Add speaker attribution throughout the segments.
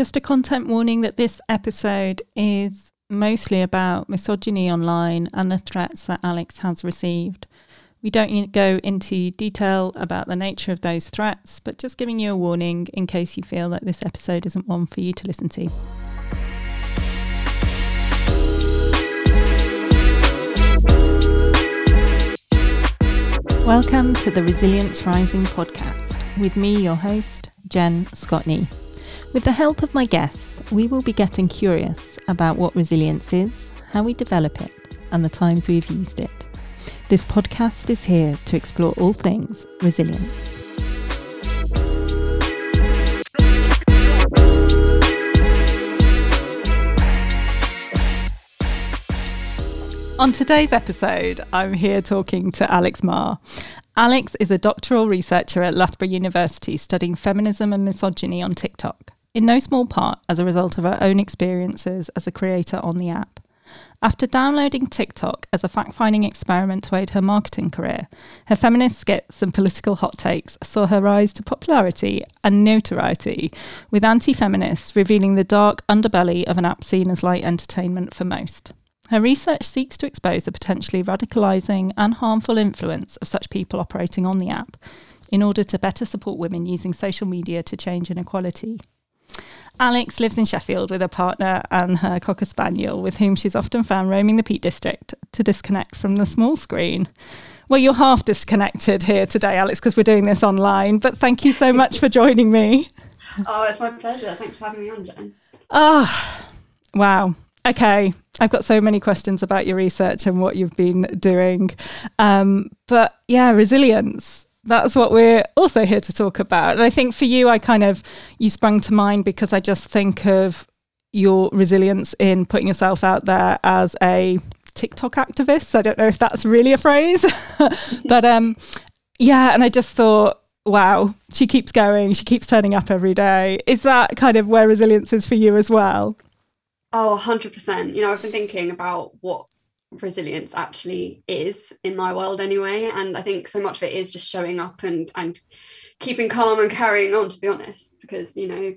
Speaker 1: Just a content warning that this episode is mostly about misogyny online and the threats that Alex has received. We don't go into detail about the nature of those threats, but just giving you a warning in case you feel that this episode isn't one for you to listen to. Welcome to the Resilience Rising podcast with me, your host, Jen Scotney. With the help of my guests, we will be getting curious about what resilience is, how we develop it, and the times we've used it. This podcast is here to explore all things resilience. On today's episode, I'm here talking to Alex Maher. Alex is a doctoral researcher at Loughborough University studying feminism and misogyny on TikTok in no small part as a result of her own experiences as a creator on the app. After downloading TikTok as a fact finding experiment to aid her marketing career, her feminist skits and political hot takes saw her rise to popularity and notoriety, with anti feminists revealing the dark underbelly of an app seen as light entertainment for most. Her research seeks to expose the potentially radicalising and harmful influence of such people operating on the app in order to better support women using social media to change inequality. Alex lives in Sheffield with her partner and her Cocker Spaniel, with whom she's often found roaming the Peak District to disconnect from the small screen. Well, you're half disconnected here today, Alex, because we're doing this online, but thank you so much for joining me.
Speaker 2: Oh, it's my pleasure. Thanks for having me on, Jen.
Speaker 1: Ah, oh, wow. Okay, I've got so many questions about your research and what you've been doing. Um, but yeah, resilience that's what we're also here to talk about. And I think for you, I kind of, you sprung to mind because I just think of your resilience in putting yourself out there as a TikTok activist. I don't know if that's really a phrase, but um, yeah. And I just thought, wow, she keeps going. She keeps turning up every day. Is that kind of where resilience is for you as well?
Speaker 2: Oh, 100%. You know, I've been thinking about what resilience actually is in my world anyway. And i think so much of it is just showing up and and keeping calm and carrying on to be honest because you know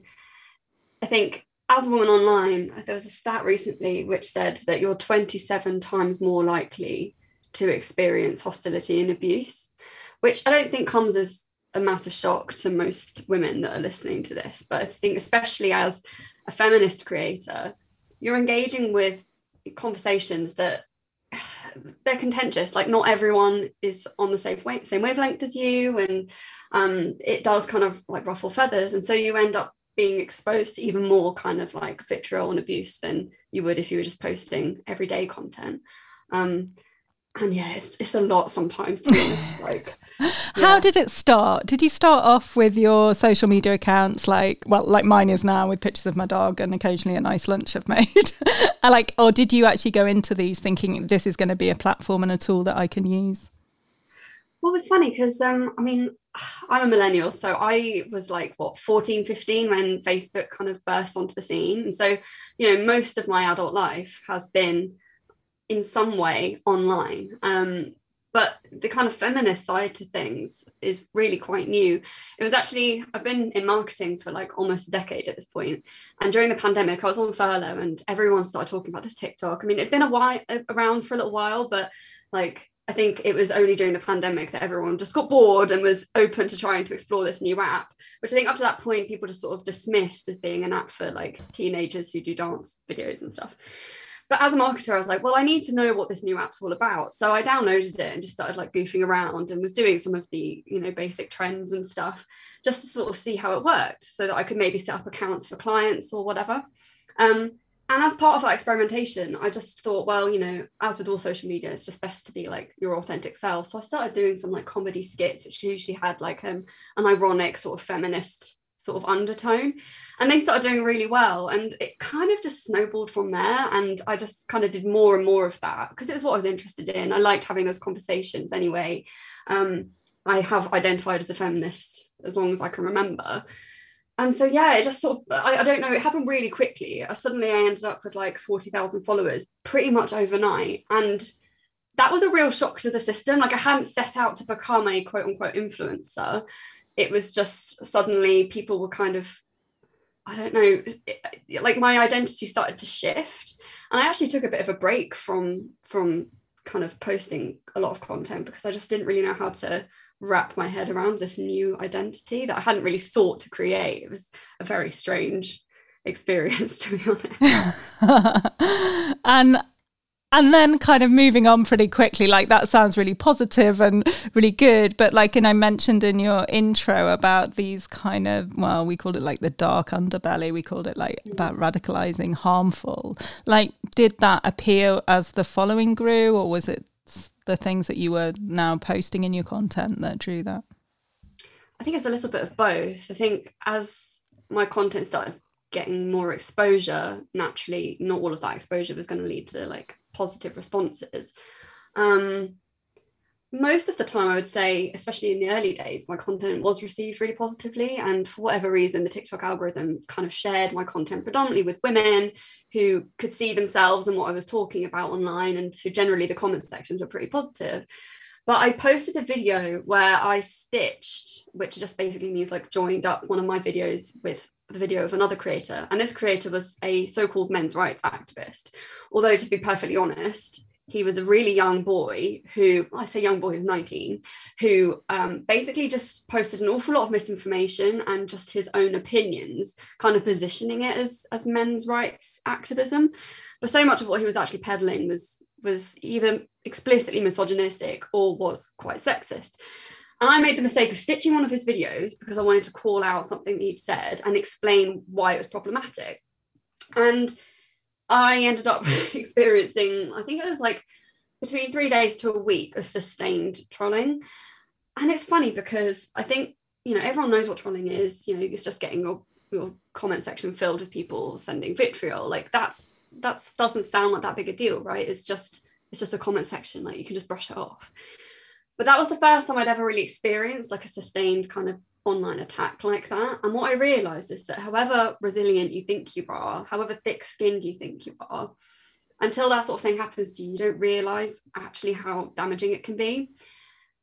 Speaker 2: i think as a woman online there was a stat recently which said that you're 27 times more likely to experience hostility and abuse which i don't think comes as a massive shock to most women that are listening to this. But i think especially as a feminist creator you're engaging with conversations that they're contentious. Like not everyone is on the same wave same wavelength as you and um, it does kind of like ruffle feathers and so you end up being exposed to even more kind of like vitriol and abuse than you would if you were just posting everyday content. Um, and yeah it's, it's a lot sometimes to be honest like
Speaker 1: yeah. how did it start? Did you start off with your social media accounts like well like mine is now with pictures of my dog and occasionally a nice lunch i've made? Like or did you actually go into these thinking this is going to be a platform and a tool that i can use?
Speaker 2: Well it's funny because um i mean i'm a millennial so i was like what 14 15 when facebook kind of burst onto the scene. And so you know most of my adult life has been in some way online. Um, but the kind of feminist side to things is really quite new. It was actually, I've been in marketing for like almost a decade at this point. And during the pandemic, I was on furlough and everyone started talking about this TikTok. I mean, it'd been a while around for a little while, but like I think it was only during the pandemic that everyone just got bored and was open to trying to explore this new app, which I think up to that point people just sort of dismissed as being an app for like teenagers who do dance videos and stuff. But as a marketer, I was like, well, I need to know what this new app's all about. So I downloaded it and just started like goofing around and was doing some of the, you know, basic trends and stuff just to sort of see how it worked so that I could maybe set up accounts for clients or whatever. Um, and as part of that experimentation, I just thought, well, you know, as with all social media, it's just best to be like your authentic self. So I started doing some like comedy skits, which usually had like um, an ironic sort of feminist sort of undertone. And they started doing really well and it kind of just snowballed from there. And i just kind of did more and more of that because it was what i was interested in. I liked having those conversations anyway. Um, i have identified as a feminist as long as i can remember. And so yeah it just sort of I, I don't know it happened really quickly. I, suddenly i ended up with like 40,000 followers pretty much overnight. And that was a real shock to the system. Like i hadn't set out to become a quote unquote influencer it was just suddenly people were kind of I don't know, like my identity started to shift. And I actually took a bit of a break from from kind of posting a lot of content because I just didn't really know how to wrap my head around this new identity that I hadn't really sought to create. It was a very strange experience to be
Speaker 1: honest. and and then kind of moving on pretty quickly like that sounds really positive and really good but like and i mentioned in your intro about these kind of well we called it like the dark underbelly we called it like mm. about radicalizing harmful. Like did that appear as the following grew or was it the things that you were now posting in your content that drew that?
Speaker 2: I think it's a little bit of both. I think as my content started getting more exposure naturally not all of that exposure was going to lead to like positive responses. Um, most of the time, I would say, especially in the early days, my content was received really positively. And for whatever reason, the TikTok algorithm kind of shared my content predominantly with women who could see themselves and what I was talking about online. And so generally, the comment sections were pretty positive. But I posted a video where I stitched, which just basically means like joined up one of my videos with the video of another creator. And this creator was a so called men's rights activist. Although, to be perfectly honest, he was a really young boy who, I say young boy, was 19, who um, basically just posted an awful lot of misinformation and just his own opinions, kind of positioning it as, as men's rights activism. But so much of what he was actually peddling was was either explicitly misogynistic or was quite sexist. I made the mistake of stitching one of his videos because I wanted to call out something he'd said and explain why it was problematic. And I ended up experiencing, I think it was like between three days to a week of sustained trolling. And it's funny because I think, you know, everyone knows what trolling is. You know, it's just getting your, your comment section filled with people sending vitriol. Like that's that's doesn't sound like that big a deal, right? It's just it's just a comment section. Like you can just brush it off but that was the first time I'd ever really experienced like a sustained kind of online attack like that. And what I realized is that however resilient you think you are, however thick skinned you think you are, until that sort of thing happens to you, you don't realize actually how damaging it can be.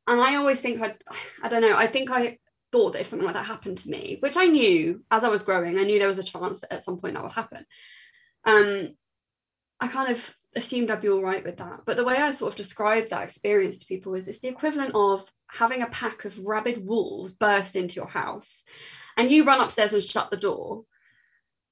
Speaker 2: And I always think I, I don't know, I think I thought that if something like that happened to me, which I knew as I was growing, I knew there was a chance that at some point that would happen. Um, I kind of assumed I'd be all right with that. But the way I sort of describe that experience to people is it's the equivalent of having a pack of rabid wolves burst into your house and you run upstairs and shut the door.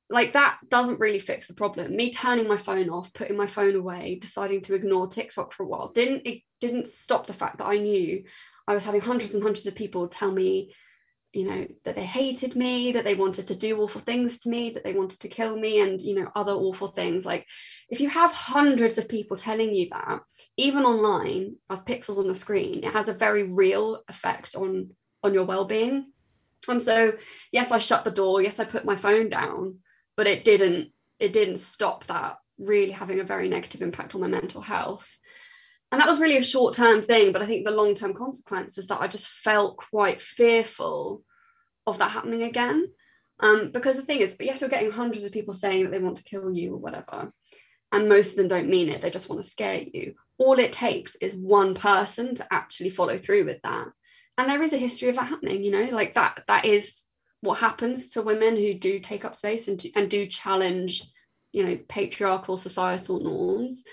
Speaker 2: Like that doesn't really fix the problem. Me turning my phone off, putting my phone away, deciding to ignore TikTok for a while didn't it didn't stop the fact that I knew I was having hundreds and hundreds of people tell me you know that they hated me that they wanted to do awful things to me that they wanted to kill me and you know other awful things. Like if you have hundreds of people telling you that even online as pixels on the screen it has a very real effect on on your well-being. And so yes i shut the door yes i put my phone down but it didn't it didn't stop that really having a very negative impact on my mental health and that was really a short term thing but i think the long term consequence was that i just felt quite fearful of that happening again. Um, because the thing is yes you're getting hundreds of people saying that they want to kill you or whatever and most of them don't mean it they just want to scare you. All it takes is one person to actually follow through with that. And there is a history of that happening you know like that that is what happens to women who do take up space and, do, and do challenge you know patriarchal societal norms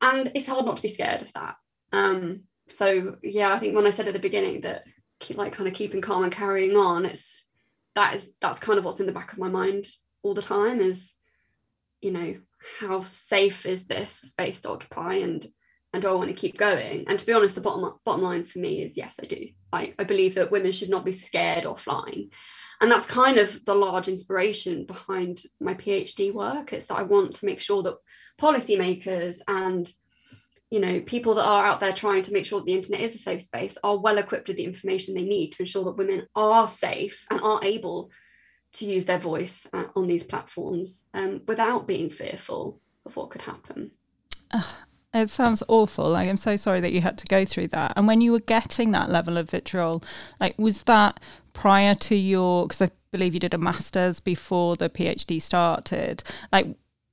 Speaker 2: and it's hard not to be scared of that um so yeah i think when i said at the beginning that keep, like kind of keeping calm and carrying on it's that is that's kind of what's in the back of my mind all the time is you know how safe is this space to occupy and and do I want to keep going? And to be honest, the bottom bottom line for me is yes, I do. I, I believe that women should not be scared offline. And that's kind of the large inspiration behind my PhD work. It's that I want to make sure that policymakers and you know people that are out there trying to make sure that the internet is a safe space are well equipped with the information they need to ensure that women are safe and are able to use their voice uh, on these platforms um, without being fearful of what could happen.
Speaker 1: it sounds awful. Like I'm so sorry that you had to go through that. And when you were getting that level of vitriol, like was that prior to your? Because I believe you did a master's before the PhD started. Like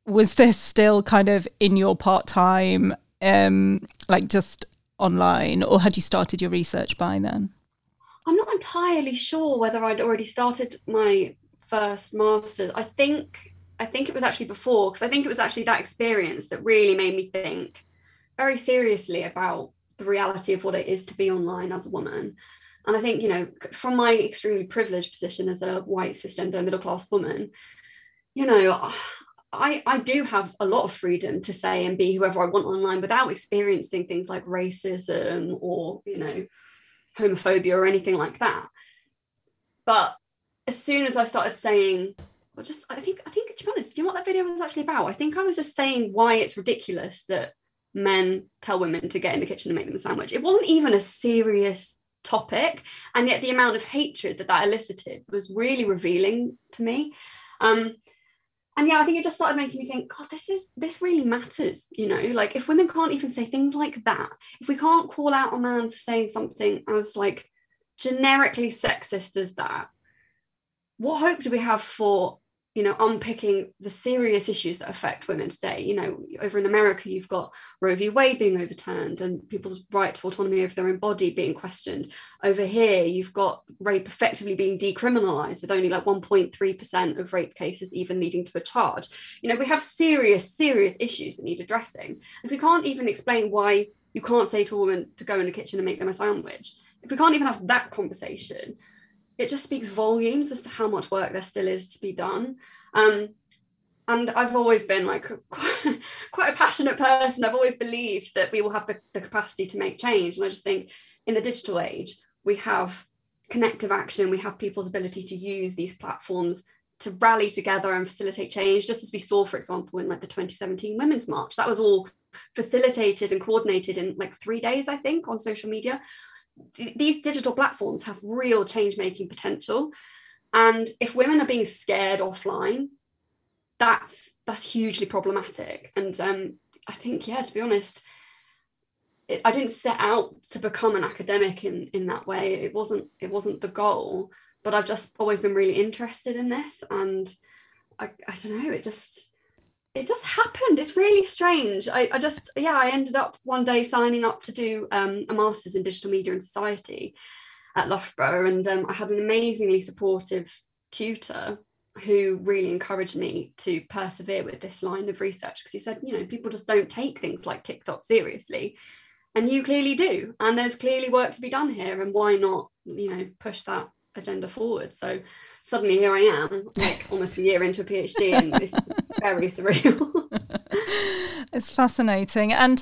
Speaker 1: was this still kind of in your part time, um, like just online, or had you started your research by then?
Speaker 2: I'm not entirely sure whether I'd already started my first masters, I think I think it was actually before because I think it was actually that experience that really made me think very seriously about the reality of what it is to be online as a woman. And I think, you know, from my extremely privileged position as a white cisgender middle class woman, you know, I, I do have a lot of freedom to say and be whoever I want online without experiencing things like racism or, you know, homophobia or anything like that. But as soon as I started saying, well, just I think I think to be honest, do you know what that video was actually about? I think I was just saying why it's ridiculous that men tell women to get in the kitchen and make them a sandwich. It wasn't even a serious topic, and yet the amount of hatred that that elicited was really revealing to me. Um, and yeah, I think it just started making me think, God, this is this really matters. You know, like if women can't even say things like that, if we can't call out a man for saying something as like generically sexist as that, what hope do we have for you know, unpicking the serious issues that affect women today. You know, over in America, you've got Roe v. Wade being overturned and people's right to autonomy over their own body being questioned. Over here, you've got rape effectively being decriminalized with only like 1.3% of rape cases even leading to a charge. You know, we have serious, serious issues that need addressing. If we can't even explain why you can't say to a woman to go in the kitchen and make them a sandwich, if we can't even have that conversation, it just speaks volumes as to how much work there still is to be done. Um, and I've always been like quite, quite a passionate person. I've always believed that we will have the, the capacity to make change. And I just think in the digital age, we have connective action, we have people's ability to use these platforms to rally together and facilitate change, just as we saw, for example, in like the 2017 Women's March. That was all facilitated and coordinated in like three days, I think, on social media these digital platforms have real change making potential. And if women are being scared offline that's that's hugely problematic. And um, i think yeah to be honest it, i didn't set out to become an academic in in that way. It wasn't it wasn't the goal but i've just always been really interested in this. And i, I don't know it just it just happened. It's really strange. I, I, just, yeah, I ended up one day signing up to do um, a master's in digital media and society at Loughborough. And um, I had an amazingly supportive tutor who really encouraged me to persevere with this line of research because he said, you know, people just don't take things like TikTok seriously. And you clearly do. And there's clearly work to be done here. And why not, you know, push that agenda forward. So suddenly here I am, like almost a year into a PhD, and this is very surreal.
Speaker 1: it's fascinating. And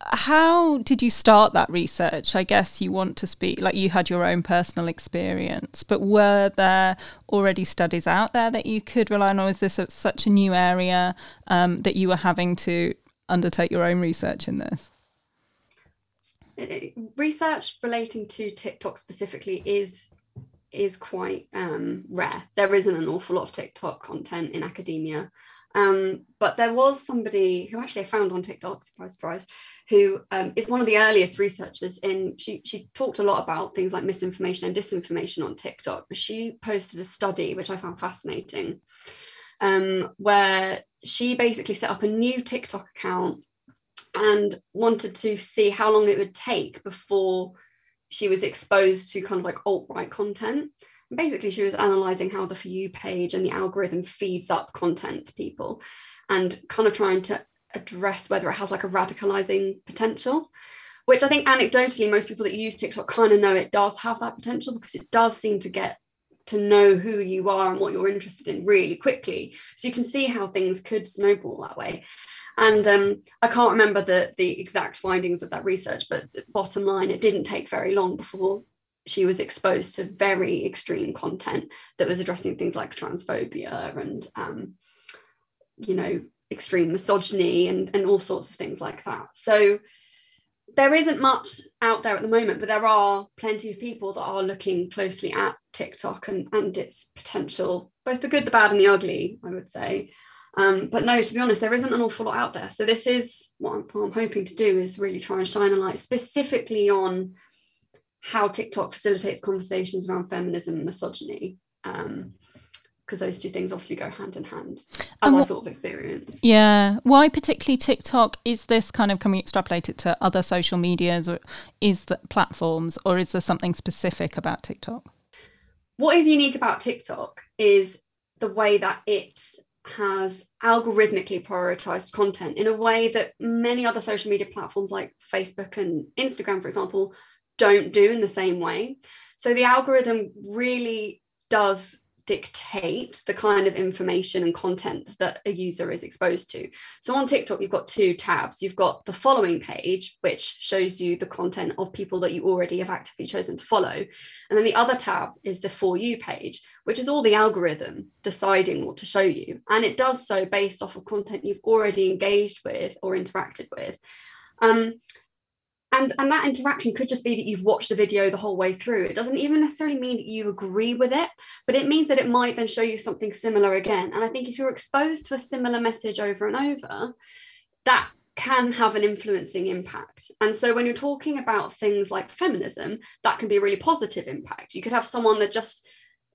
Speaker 1: how did you start that research? I guess you want to speak like you had your own personal experience, but were there already studies out there that you could rely on, or is this a, such a new area um, that you were having to undertake your own research in this?
Speaker 2: Research relating to TikTok specifically is is quite um, rare. There isn't an awful lot of TikTok content in academia. Um, but there was somebody who actually I found on TikTok, surprise, surprise, who um, is one of the earliest researchers in, she, she talked a lot about things like misinformation and disinformation on TikTok. She posted a study, which I found fascinating, um, where she basically set up a new TikTok account and wanted to see how long it would take before she was exposed to kind of like alt-right content. And basically she was analyzing how the for you page and the algorithm feeds up content to people and kind of trying to address whether it has like a radicalizing potential which i think anecdotally most people that use tiktok kind of know it does have that potential because it does seem to get to know who you are and what you're interested in really quickly so you can see how things could snowball that way and um, I can't remember the, the exact findings of that research, but bottom line, it didn't take very long before she was exposed to very extreme content that was addressing things like transphobia and, um, you know, extreme misogyny and, and all sorts of things like that. So there isn't much out there at the moment, but there are plenty of people that are looking closely at TikTok and, and its potential, both the good, the bad, and the ugly, I would say. Um, but no, to be honest, there isn't an awful lot out there. So this is what I'm, what I'm hoping to do is really try and shine a light specifically on how TikTok facilitates conversations around feminism and misogyny. Um, because those two things obviously go hand in hand as I sort of experience.
Speaker 1: Yeah. Why particularly TikTok? Is this kind of can we extrapolate it to other social medias or is the platforms or is there something specific about TikTok?
Speaker 2: What is unique about TikTok is the way that it has algorithmically prioritized content in a way that many other social media platforms like Facebook and Instagram, for example, don't do in the same way. So the algorithm really does dictate the kind of information and content that a user is exposed to. So on TikTok, you've got two tabs. You've got the following page, which shows you the content of people that you already have actively chosen to follow. And then the other tab is the For You page, which is all the algorithm deciding what to show you. And it does so based off of content you've already engaged with or interacted with. Um, and and that interaction could just be that you've watched the video the whole way through it doesn't even necessarily mean that you agree with it but it means that it might then show you something similar again and i think if you're exposed to a similar message over and over that can have an influencing impact. And so when you're talking about things like feminism, that can be a really positive impact. You could have someone that just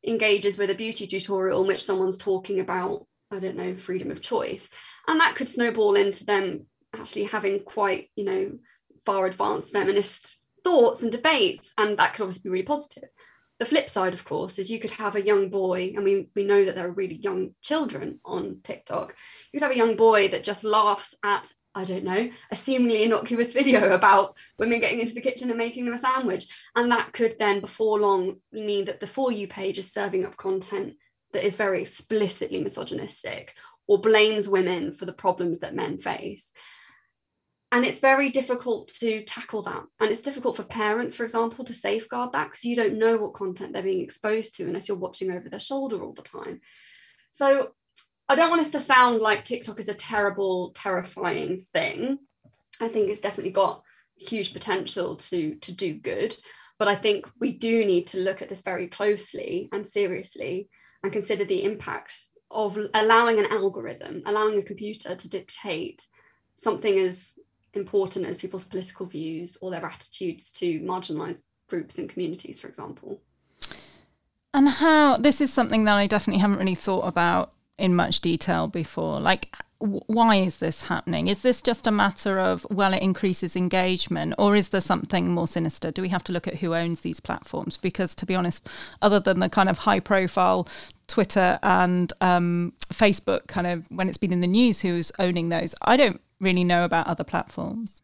Speaker 2: engages with a beauty tutorial in which someone's talking about, I don't know, freedom of choice. And that could snowball into them actually having quite, you know, far advanced feminist thoughts and debates, and that could obviously be really positive. The flip side, of course, is you could have a young boy, and we, we know that there are really young children on TikTok. You could have a young boy that just laughs at, I don't know, a seemingly innocuous video about women getting into the kitchen and making them a sandwich. And that could then, before long, mean that the For You page is serving up content that is very explicitly misogynistic or blames women for the problems that men face and it's very difficult to tackle that. And it's difficult for parents for example to safeguard that because you don't know what content they're being exposed to unless you're watching over their shoulder all the time. So i don't want us to sound like tiktok is a terrible terrifying thing. I think it's definitely got huge potential to to do good. But i think we do need to look at this very closely and seriously and consider the impact of allowing an algorithm allowing a computer to dictate something as important as people's political views or their attitudes to marginalized groups and communities, for example.
Speaker 1: And how this is something that I definitely haven't really thought about in much detail before. Like, why is this happening? Is this just a matter of, well, it increases engagement, or is there something more sinister? Do we have to look at who owns these platforms? Because to be honest, other than the kind of high profile Twitter and um, Facebook, kind of when it's been in the news who's owning those, I don't really know about other platforms.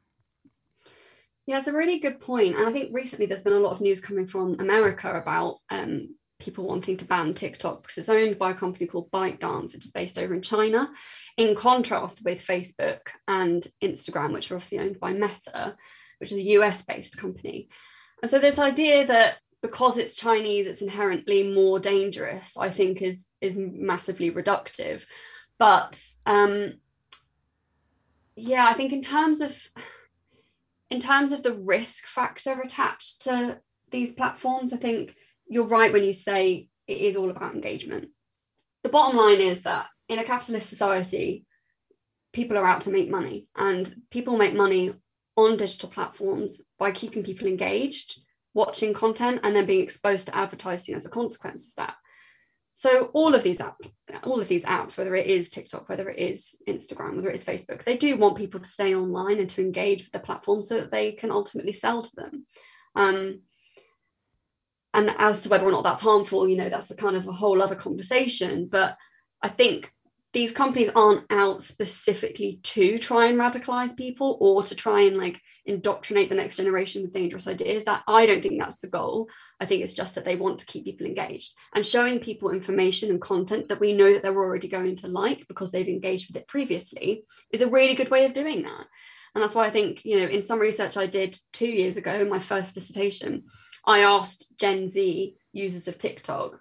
Speaker 2: Yeah, it's a really good point. And I think recently there's been a lot of news coming from America about um, people wanting to ban TikTok because it's owned by a company called ByteDance, which is based over in China, in contrast with Facebook and Instagram, which are obviously owned by Meta, which is a US based company. And so this idea that because it's Chinese, it's inherently more dangerous, I think is is massively reductive. But um, yeah, I think in terms of in terms of the risk factor attached to these platforms, I think you're right when you say it is all about engagement. The bottom line is that in a capitalist society, people are out to make money, and people make money on digital platforms by keeping people engaged, watching content, and then being exposed to advertising as a consequence of that. So all of these app, all of these apps, whether it is TikTok, whether it is Instagram, whether it is Facebook, they do want people to stay online and to engage with the platform so that they can ultimately sell to them. Um, and as to whether or not that's harmful, you know, that's a kind of a whole other conversation. But I think these companies aren't out specifically to try and radicalize people or to try and like indoctrinate the next generation with dangerous ideas. That i don't think that's the goal. I think it's just that they want to keep people engaged and showing people information and content that we know that they're already going to like because they've engaged with it previously is a really good way of doing that. And that's why i think you know in some research i did two years ago in my first dissertation i asked gen z users of tiktok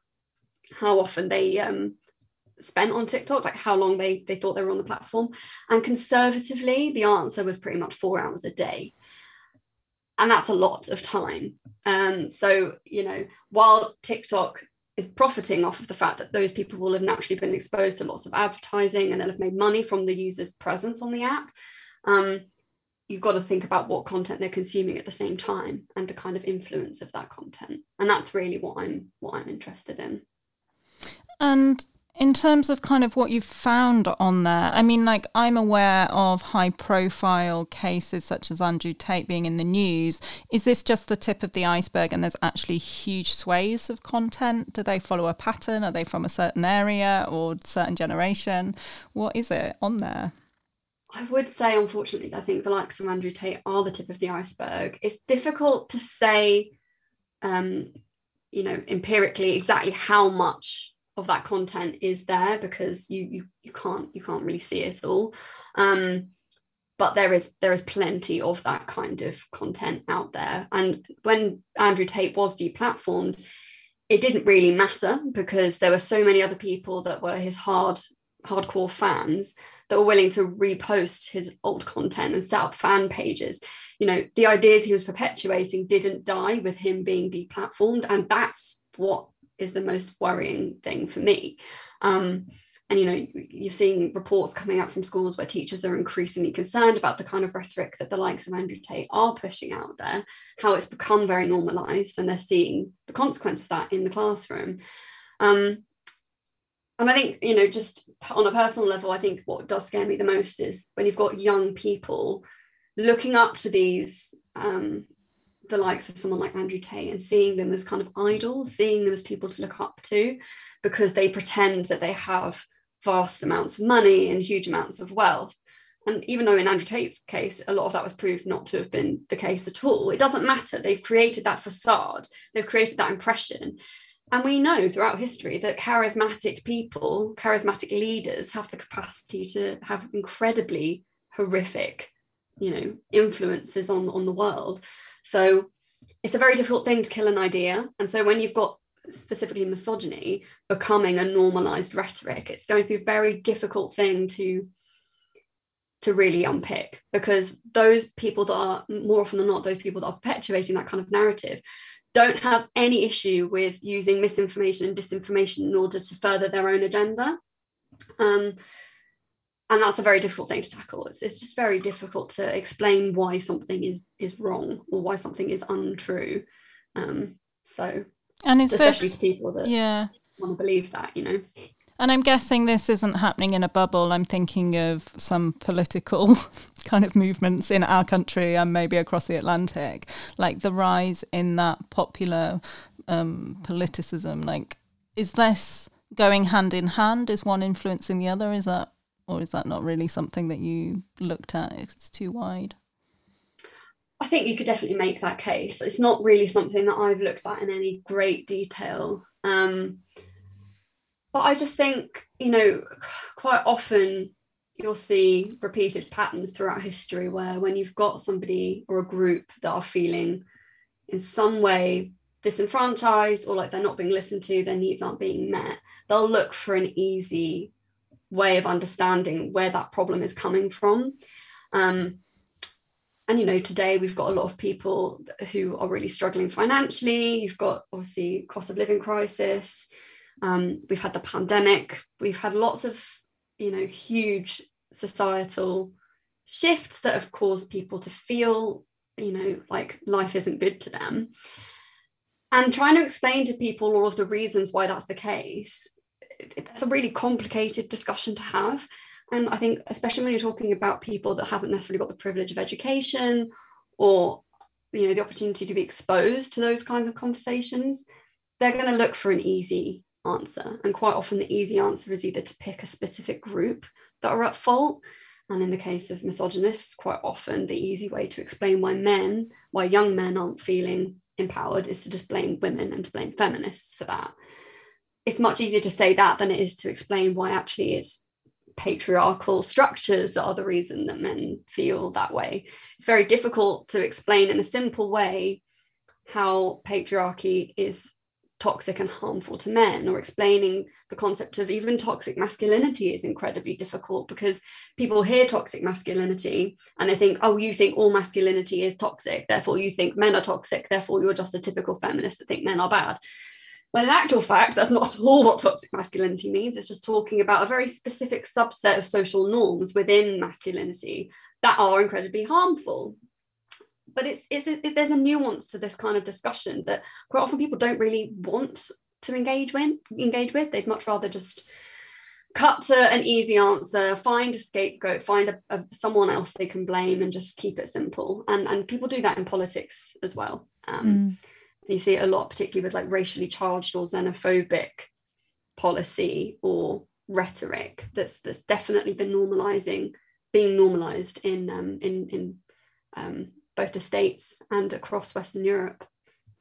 Speaker 2: how often they um, spent on TikTok, like how long they they thought they were on the platform. And conservatively, the answer was pretty much four hours a day. And that's a lot of time. Um, so, you know, while TikTok is profiting off of the fact that those people will have naturally been exposed to lots of advertising and they'll have made money from the user's presence on the app. Um, you've got to think about what content they're consuming at the same time and the kind of influence of that content. And that's really what I'm what I'm interested in.
Speaker 1: And in terms of kind of what you've found on there, I mean, like I'm aware of high profile cases such as Andrew Tate being in the news. Is this just the tip of the iceberg and there's actually huge swathes of content? Do they follow a pattern? Are they from a certain area or certain generation? What is it on there?
Speaker 2: I would say, unfortunately, I think the likes of Andrew Tate are the tip of the iceberg. It's difficult to say, um, you know, empirically exactly how much of that content is there because you you, you can't you can't really see it all. Um, but there is there is plenty of that kind of content out there. And when andrew tate was deplatformed it didn't really matter because there were so many other people that were his hard hardcore fans that were willing to repost his old content and set up fan pages. You know the ideas he was perpetuating didn't die with him being deplatformed. And that's what is the most worrying thing for me. Um, and you know, you're seeing reports coming out from schools where teachers are increasingly concerned about the kind of rhetoric that the likes of Andrew Tate are pushing out there, how it's become very normalized, and they're seeing the consequence of that in the classroom. Um, and I think, you know, just on a personal level, I think what does scare me the most is when you've got young people looking up to these um, the likes of someone like Andrew Tate and seeing them as kind of idols, seeing them as people to look up to because they pretend that they have vast amounts of money and huge amounts of wealth. And even though in Andrew Tate's case, a lot of that was proved not to have been the case at all, it doesn't matter. They've created that facade, they've created that impression. And we know throughout history that charismatic people, charismatic leaders have the capacity to have incredibly horrific, you know, influences on, on the world. So it's a very difficult thing to kill an idea. And so when you've got specifically misogyny becoming a normalized rhetoric, it's going to be a very difficult thing to to really unpick because those people that are more often than not those people that are perpetuating that kind of narrative don't have any issue with using misinformation and disinformation in order to further their own agenda um, and that's a very difficult thing to tackle. It's, it's just very difficult to explain why something is is wrong or why something is untrue. Um so
Speaker 1: and
Speaker 2: especially to people that
Speaker 1: yeah.
Speaker 2: want to believe that you know?
Speaker 1: And i'm guessing this isn't happening in a bubble. I'm thinking of some political kind of movements in our country and maybe across the atlantic. Like the rise in that popular um politicism like is this going hand in hand? Is one influencing the other? Is that or is that not really something that you looked at? It's too wide.
Speaker 2: I think you could definitely make that case. It's not really something that I've looked at in any great detail. Um, but I just think, you know, quite often you'll see repeated patterns throughout history where when you've got somebody or a group that are feeling in some way disenfranchised or like they're not being listened to, their needs aren't being met, they'll look for an easy way of understanding where that problem is coming from. Um, and you know, today we've got a lot of people who are really struggling financially. You've got obviously cost of living crisis. Um, we've had the pandemic. We've had lots of you know huge societal shifts that have caused people to feel you know like life isn't good to them and trying to explain to people all of the reasons why that's the case it's a really complicated discussion to have. And I think, especially when you're talking about people that haven't necessarily got the privilege of education or you know the opportunity to be exposed to those kinds of conversations, they're going to look for an easy answer. And quite often, the easy answer is either to pick a specific group that are at fault. And in the case of misogynists, quite often the easy way to explain why men, why young men aren't feeling empowered is to just blame women and to blame feminists for that it's much easier to say that than it is to explain why actually it's patriarchal structures that are the reason that men feel that way. It's very difficult to explain in a simple way how patriarchy is toxic and harmful to men or explaining the concept of even toxic masculinity is incredibly difficult because people hear toxic masculinity and they think oh you think all masculinity is toxic therefore you think men are toxic therefore you're just a typical feminist that think men are bad when in actual fact, that's not at all what toxic masculinity means. It's just talking about a very specific subset of social norms within masculinity that are incredibly harmful. But it's, it's it, there's a nuance to this kind of discussion that quite often people don't really want to engage with. Engage with. They'd much rather just cut to an easy answer find a scapegoat find a, a, someone else they can blame and just keep it simple and and people do that in politics as well um, mm. You see it a lot particularly with like racially charged or xenophobic policy or rhetoric that's that's definitely been normalizing being normalized in um, in in um, both the states and across western europe.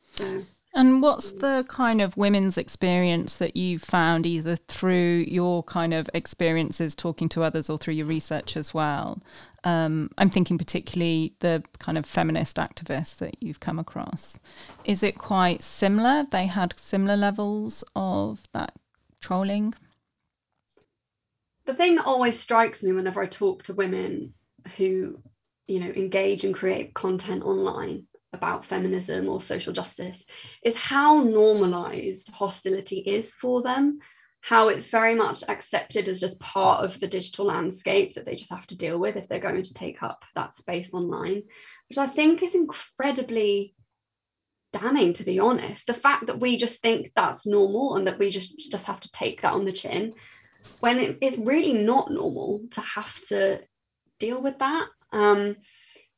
Speaker 2: So
Speaker 1: and what's the kind of women's experience that you've found either through your kind of experiences talking to others or through your research as well? Um, I'm thinking particularly the kind of feminist activists that you've come across. Is it quite similar? They had similar levels of that trolling?
Speaker 2: The thing that always strikes me whenever I talk to women who, you know, engage and create content online about feminism or social justice is how normalized hostility is for them how it's very much accepted as just part of the digital landscape that they just have to deal with if they're going to take up that space online which i think is incredibly damning to be honest. The fact that we just think that's normal and that we just just have to take that on the chin when it is really not normal to have to deal with that. Um,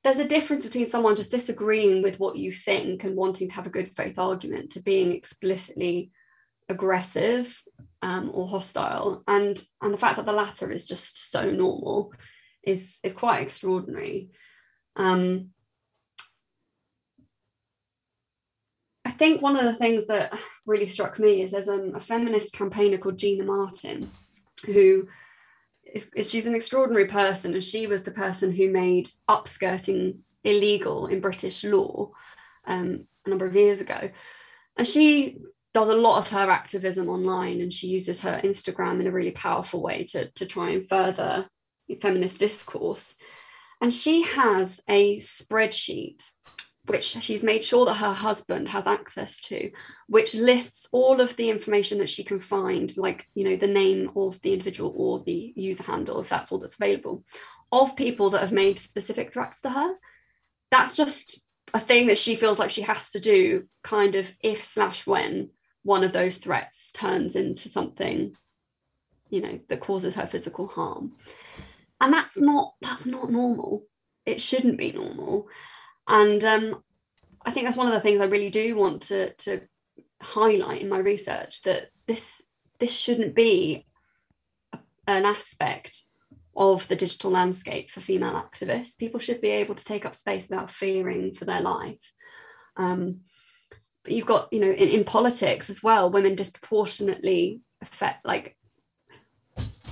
Speaker 2: there's a difference between someone just disagreeing with what you think and wanting to have a good faith argument to being explicitly aggressive um, or hostile. And and the fact that the latter is just so normal is is quite extraordinary. Um, I think one of the things that really struck me is there's um, a feminist campaigner called Gina Martin who is, she's an extraordinary person, and she was the person who made upskirting illegal in British law um, a number of years ago. And she does a lot of her activism online, and she uses her Instagram in a really powerful way to, to try and further feminist discourse. And she has a spreadsheet which she's made sure that her husband has access to, which lists all of the information that she can find, like, you know, the name of the individual or the user handle, if that's all that's available, of people that have made specific threats to her. That's just a thing that she feels like she has to do, kind of if slash when one of those threats turns into something, you know, that causes her physical harm. And that's not that's not normal. It shouldn't be normal and um, I think that's one of the things I really do want to to highlight in my research that this this shouldn't be an aspect of the digital landscape for female activists. People should be able to take up space without fearing for their life. Um, but you've got, you know, in, in politics as well, women disproportionately affect, like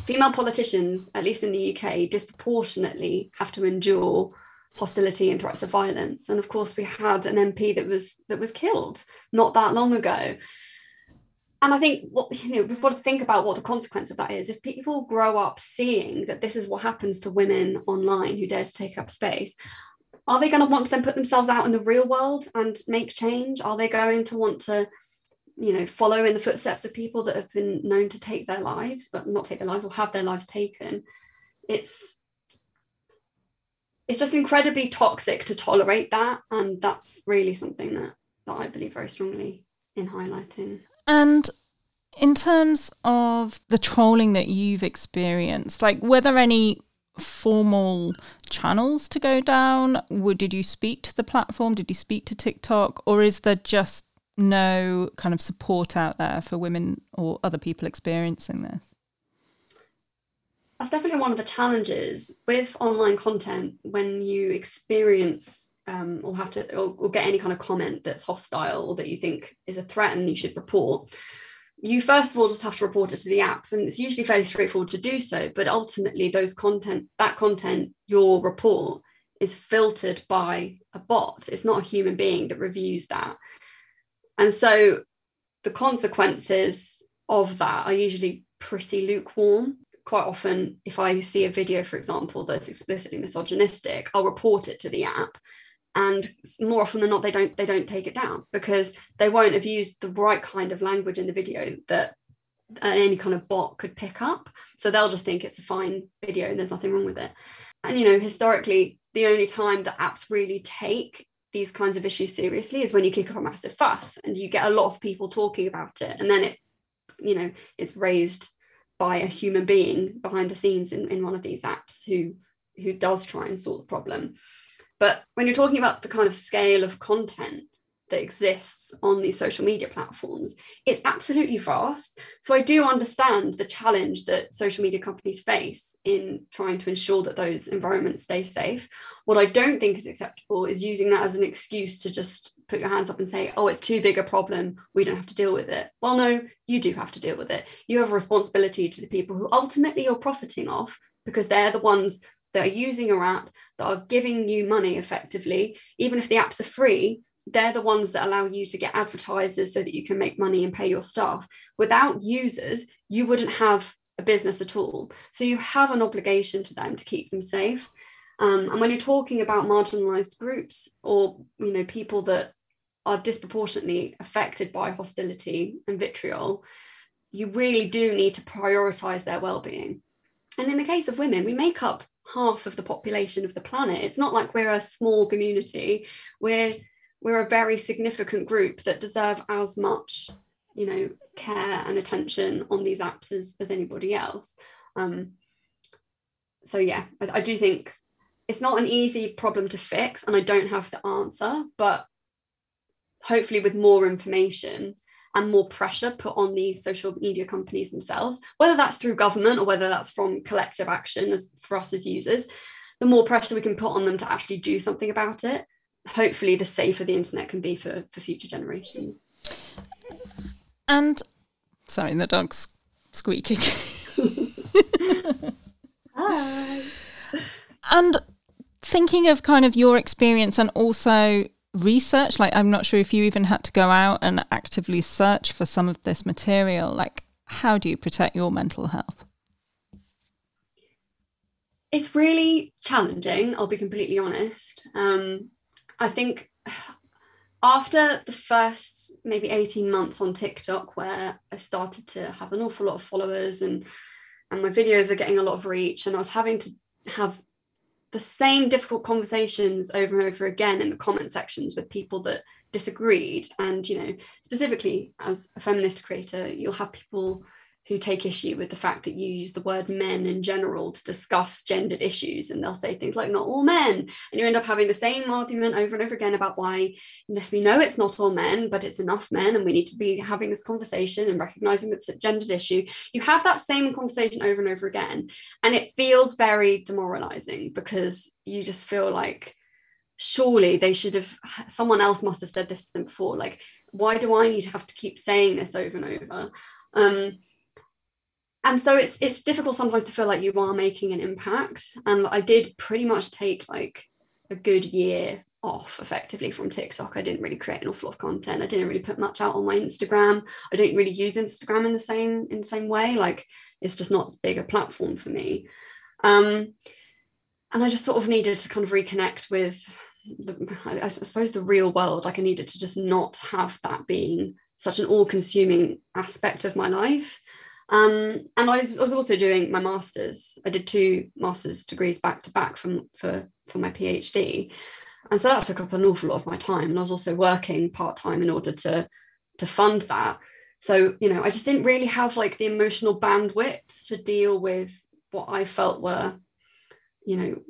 Speaker 2: female politicians, at least in the UK, disproportionately have to endure hostility and threats of violence. And of course, we had an MP that was that was killed not that long ago. And I think what you know, we've got to think about what the consequence of that is. If people grow up seeing that this is what happens to women online who dare to take up space, are they going to want to then put themselves out in the real world and make change? Are they going to want to, you know, follow in the footsteps of people that have been known to take their lives, but not take their lives or have their lives taken? It's it's just incredibly toxic to tolerate that and that's really something that that i believe very strongly in highlighting.
Speaker 1: And in terms of the trolling that you've experienced like were there any formal channels to go down? Would, did you speak to the platform? Did you speak to tiktok? Or is there just no kind of support out there for women or other people experiencing this
Speaker 2: that's definitely one of the challenges with online content when you experience um, or have to or, or, get any kind of comment that's hostile or that you think is a threat and you should report you first of all just have to report it to the app. And it's usually fairly straightforward to do so but ultimately those content that content your report is filtered by a bot. It's not a human being that reviews that. And so the consequences of that are usually pretty lukewarm quite often if i see a video for example that's explicitly misogynistic i'll report it to the app. And more often than not they don't they don't take it down because they won't have used the right kind of language in the video that any kind of bot could pick up. So they'll just think it's a fine video and there's nothing wrong with it. And you know historically the only time that apps really take these kinds of issues seriously is when you kick up a massive fuss and you get a lot of people talking about it. And then it you know it's raised by a human being behind the scenes in, in one of these apps who who does try and sort the problem. But when you're talking about the kind of scale of content that exists on these social media platforms, it's absolutely vast. So I do understand the challenge that social media companies face in trying to ensure that those environments stay safe. What I don't think is acceptable is using that as an excuse to just put your hands up and say, oh, it's too big a problem. We don't have to deal with it. Well, no, you do have to deal with it. You have a responsibility to the people who ultimately you're profiting off because they're the ones that are using your app, that are giving you money effectively, even if the apps are free, they're the ones that allow you to get advertisers so that you can make money and pay your staff. Without users, you wouldn't have a business at all. So you have an obligation to them to keep them safe. Um, and when you're talking about marginalized groups or you know people that are disproportionately affected by hostility and vitriol, you really do need to prioritize their well-being. And in the case of women, we make up half of the population of the planet. It's not like we're a small community. We're we're a very significant group that deserve as much, you know, care and attention on these apps as, as anybody else. Um, so yeah, I, I do think it's not an easy problem to fix, and I don't have the answer, but hopefully with more information and more pressure put on these social media companies themselves, whether that's through government or whether that's from collective action as for us as users, the more pressure we can put on them to actually do something about it, hopefully the safer the internet can be for, for future generations.
Speaker 1: And sorry, the dog's squeaking.
Speaker 2: Hi.
Speaker 1: And thinking of kind of your experience and also research like i'm not sure if you even had to go out and actively search for some of this material like how do you protect your mental health
Speaker 2: it's really challenging i'll be completely honest um, i think after the first maybe 18 months on tiktok where i started to have an awful lot of followers and and my videos were getting a lot of reach and i was having to have the same difficult conversations over and over again in the comment sections with people that disagreed. And you know specifically as a feminist creator you'll have people who take issue with the fact that you use the word men in general to discuss gendered issues. And they'll say things like, not all men. And you end up having the same argument over and over again about why, yes, we know it's not all men, but it's enough men. And we need to be having this conversation and recognizing that it's a gendered issue. You have that same conversation over and over again. And it feels very demoralizing because you just feel like, surely they should have someone else must have said this to them before like why do i need to have to keep saying this over and over um, and so it's it's difficult sometimes to feel like you are making an impact. And i did pretty much take like a good year off effectively from tiktok. I didn't really create an awful lot of content. I didn't really put much out on my instagram. I don't really use instagram in the same in the same way. Like it's just not as big a platform for me. Um and i just sort of needed to kind of reconnect with the, I suppose the real world. Like i needed to just not have that being such an all-consuming aspect of my life um, and I was, also doing my master's. I did two master's degrees back to back from for for my PhD, and so that took up an awful lot of my time. And I was also working part time in order to to fund that. So you know, I just didn't really have like the emotional bandwidth to deal with what I felt were, you know,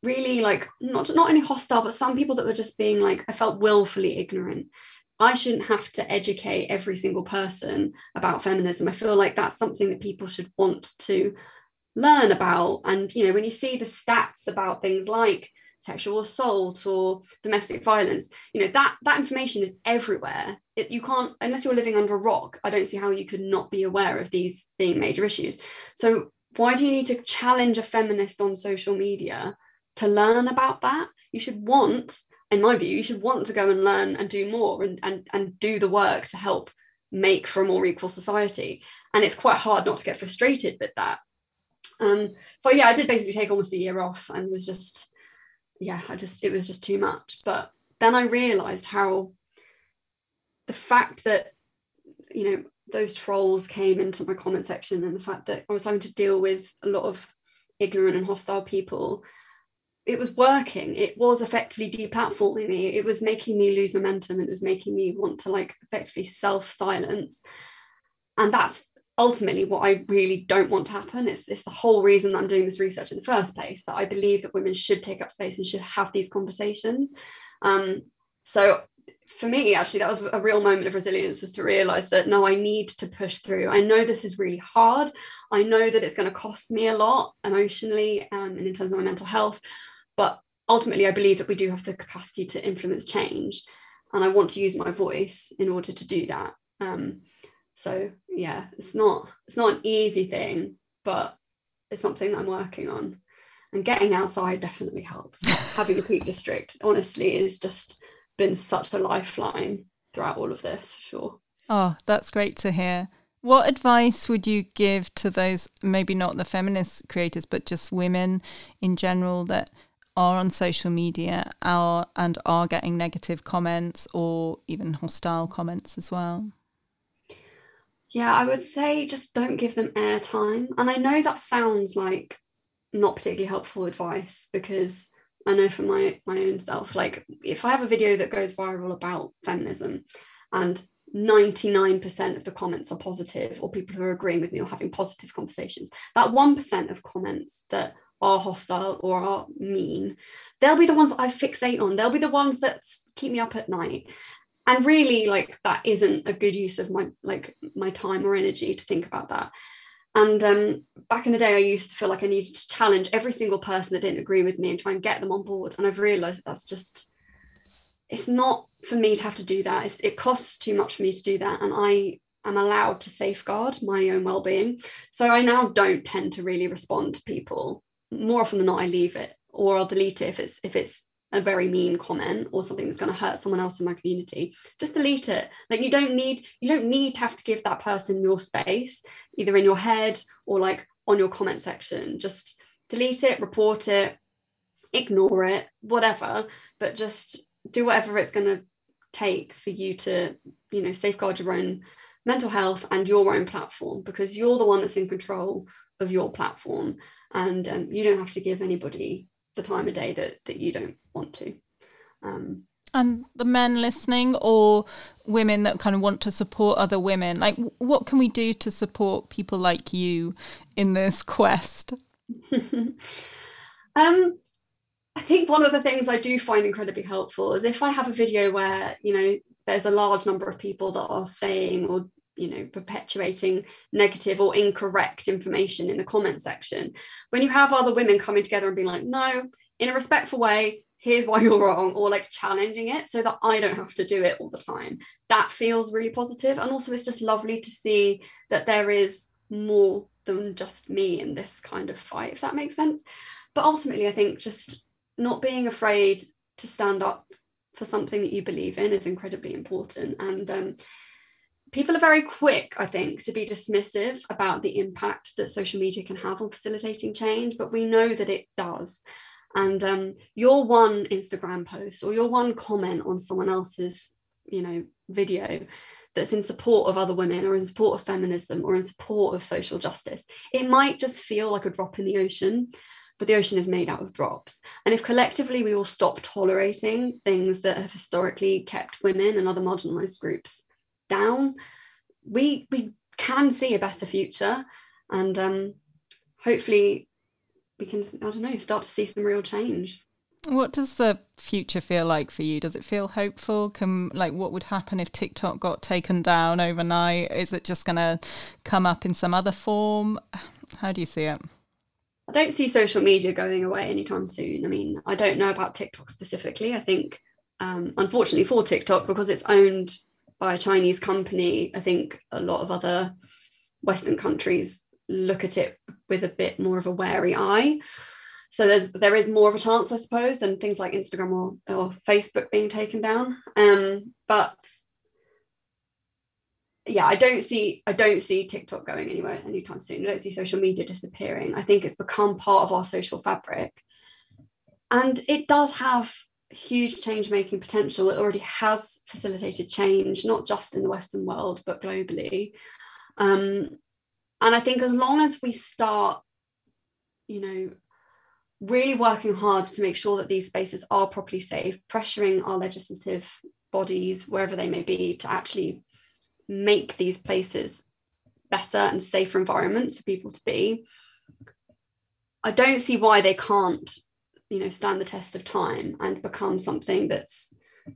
Speaker 2: really like not not only hostile, but some people that were just being like I felt willfully ignorant I shouldn't have to educate every single person about feminism. I feel like that's something that people should want to learn about. And, you know, when you see the stats about things like sexual assault or domestic violence, you know, that that information is everywhere. It, you can't, unless you're living under a rock, I don't see how you could not be aware of these being major issues. So why do you need to challenge a feminist on social media to learn about that? You should want in my view, you should want to go and learn and do more and, and, and do the work to help make for a more equal society. And it's quite hard not to get frustrated with that. Um, so yeah, I did basically take almost a year off and was just, yeah, I just, it was just too much. But then I realized how the fact that, you know, those trolls came into my comment section and the fact that I was having to deal with a lot of ignorant and hostile people it was working it was effectively deplatforming me it was making me lose momentum it was making me want to like effectively self silence and that's ultimately what I really don't want to happen. It's, it's the whole reason that I'm doing this research in the first place, that I believe that women should take up space and should have these conversations. Um, so for me, actually, that was a real moment of resilience was to realize that no, I need to push through. I know this is really hard. I know that it's going to cost me a lot emotionally um, and in terms of my mental health. But ultimately, I believe that we do have the capacity to influence change. And I want to use my voice in order to do that. Um, so yeah, it's not it's not an easy thing, but it's something that I'm working on. And getting outside definitely helps. Having a peak district, honestly, is just been such a lifeline throughout all of this for sure.
Speaker 1: Oh, that's great to hear. What advice would you give to those, maybe not the feminist creators, but just women in general that are on social media are, and are getting negative comments or even hostile comments as well?
Speaker 2: Yeah, I would say just don't give them airtime. And I know that sounds like not particularly helpful advice because I know for my my own self, like if I have a video that goes viral about feminism and 99% of the comments are positive or people who are agreeing with me or having positive conversations, that 1% of comments that are hostile or are mean, they'll be the ones that I fixate on. They'll be the ones that keep me up at night. And really, like that isn't a good use of my like my time or energy to think about that. And um, back in the day, I used to feel like I needed to challenge every single person that didn't agree with me and try and get them on board. And I've realized that that's just, it's not for me to have to do that. It's, it costs too much for me to do that. And I am allowed to safeguard my own well being. So I now don't tend to really respond to people. More often than not, I leave it or I'll delete it if it's if it's a very mean comment or something that's going to hurt someone else in my community. Just delete it. Like you don't need you don't need to have to give that person your space either in your head or like on your comment section. Just delete it report it ignore it whatever but just do whatever it's going to take for you to you know safeguard your own mental health and your own platform because you're the one that's in control of your platform and um, you don't have to give anybody the time of day that that you don't want to. Um,
Speaker 1: and the men listening or women that kind of want to support other women like what can we do to support people like you in this quest
Speaker 2: um i think one of the things i do find incredibly helpful is if i have a video where you know there's a large number of people that are saying or you know perpetuating negative or incorrect information in the comment section. When you have other women coming together and being like no in a respectful way here's why you're wrong or like challenging it so that i don't have to do it all the time that feels really positive. And also it's just lovely to see that there is more than just me in this kind of fight if that makes sense. But ultimately i think just not being afraid to stand up for something that you believe in is incredibly important. And um, people are very quick, I think, to be dismissive about the impact that social media can have on facilitating change, but we know that it does. And um, your one Instagram post or your one comment on someone else's, you know, video that's in support of other women or in support of feminism or in support of social justice, it might just feel like a drop in the ocean. But the ocean is made out of drops. And if collectively we all stop tolerating things that have historically kept women and other marginalized groups down, we we can see a better future, and um, hopefully we can I don't know start to see some real change.
Speaker 1: What does the future feel like for you? Does it feel hopeful? Can like what would happen if TikTok got taken down overnight? Is it just going to come up in some other form? How do you see it?
Speaker 2: I don't see social media going away anytime soon. I mean, I don't know about TikTok specifically. I think, um, unfortunately for TikTok, because it's owned by a Chinese company, I think a lot of other Western countries look at it with a bit more of a wary eye. So there's there is more of a chance, I suppose, than things like Instagram or, or Facebook being taken down. Um, but yeah, I don't see I don't see TikTok going anywhere anytime soon. I don't see social media disappearing. I think it's become part of our social fabric. And it does have huge change making potential. It already has facilitated change, not just in the Western world, but globally. Um, and I think as long as we start, you know, really working hard to make sure that these spaces are properly safe, pressuring our legislative bodies, wherever they may be, to actually make these places better and safer environments for people to be i don't see why they can't you know stand the test of time and become something that's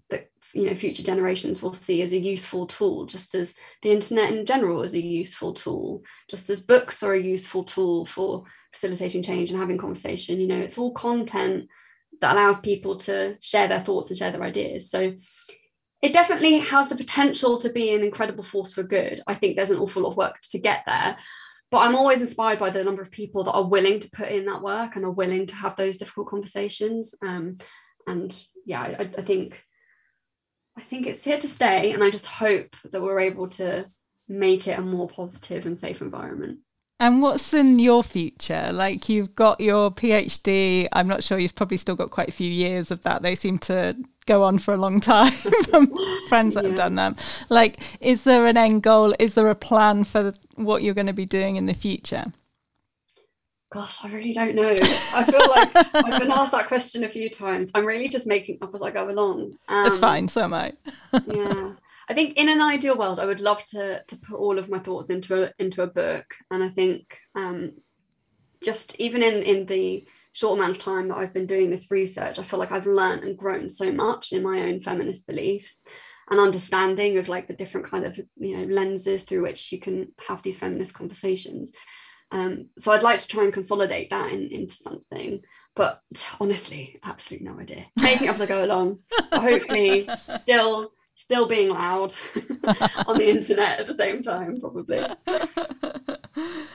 Speaker 2: that you know future generations will see as a useful tool just as the internet in general is a useful tool just as books are a useful tool for facilitating change and having conversation. You know it's all content that allows people to share their thoughts and share their ideas. So it definitely has the potential to be an incredible force for good. I think there's an awful lot of work to get there but i'm always inspired by the number of people that are willing to put in that work and are willing to have those difficult conversations um, and yeah I, I think I think it's here to stay. And I just hope that we're able to make it a more positive and safe environment.
Speaker 1: And what's in your future? Like you've got your PhD. I'm not sure you've probably still got quite a few years of that. They seem to go on for a long time from friends that yeah. have done them. Like, is there an end goal? Is there a plan for what you're going to be doing in the future?
Speaker 2: Gosh, I really don't know. I feel like I've been asked that question a few times. I'm really just making up as I go along.
Speaker 1: Um, That's fine. So am I.
Speaker 2: yeah, I think in an ideal world, I would love to to put all of my thoughts into a into a book, and I think um, just even in in the short amount of time that I've been doing this research, I feel like I've learned and grown so much in my own feminist beliefs and understanding of like the different kind of you know lenses through which you can have these feminist conversations um, so I'd like to try and consolidate that in, into something, but honestly, absolutely no idea. Making up as I go along, but hopefully still still being loud on the internet at the same time, probably.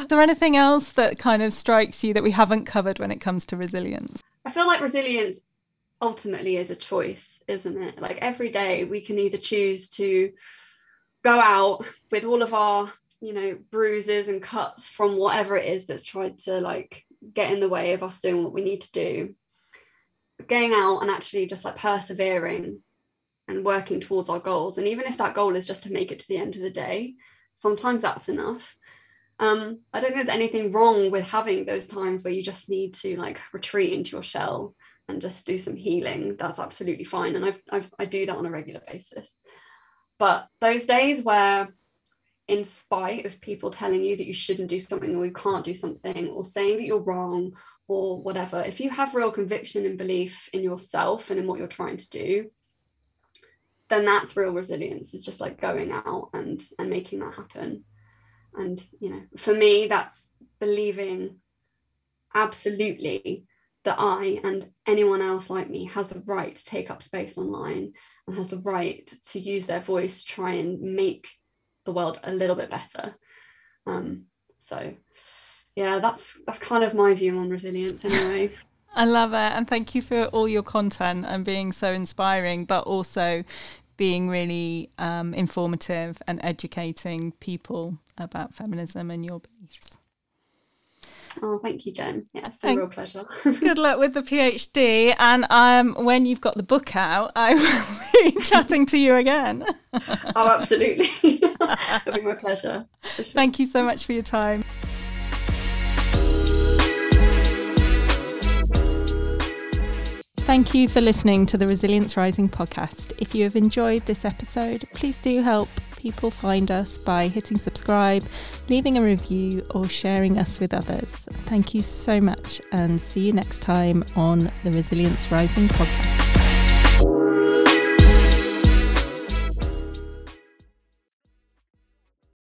Speaker 1: Is there anything else that kind of strikes you that we haven't covered when it comes to resilience?
Speaker 2: I feel like resilience ultimately is a choice, isn't it? Like every day we can either choose to go out with all of our you know bruises and cuts from whatever it is that's tried to like get in the way of us doing what we need to do going out and actually just like persevering and working towards our goals and even if that goal is just to make it to the end of the day sometimes that's enough um, i don't think there's anything wrong with having those times where you just need to like retreat into your shell and just do some healing that's absolutely fine and I've, I've i do that on a regular basis but those days where in spite of people telling you that you shouldn't do something or you can't do something or saying that you're wrong or whatever, if you have real conviction and belief in yourself and in what you're trying to do, then that's real resilience. It's just like going out and and making that happen. And you know, for me, that's believing absolutely that I and anyone else like me has the right to take up space online and has the right to use their voice, to try and make the world a little bit better. Um, so yeah, that's that's kind of my view on resilience anyway.
Speaker 1: I love it. And thank you for all your content and being so inspiring, but also being really um, informative and educating people about feminism and your beliefs.
Speaker 2: Oh, thank you, Jen. Yeah, it's been a real pleasure.
Speaker 1: good luck with the PhD. And um, when you've got the book out, I will be chatting to you again.
Speaker 2: oh, absolutely. It'll be my pleasure.
Speaker 1: Sure. Thank you so much for your time. Thank you for listening to the Resilience Rising podcast. If you have enjoyed this episode, please do help people find us by hitting subscribe, leaving a review, or sharing us with others. Thank you so much, and see you next time on the Resilience Rising podcast.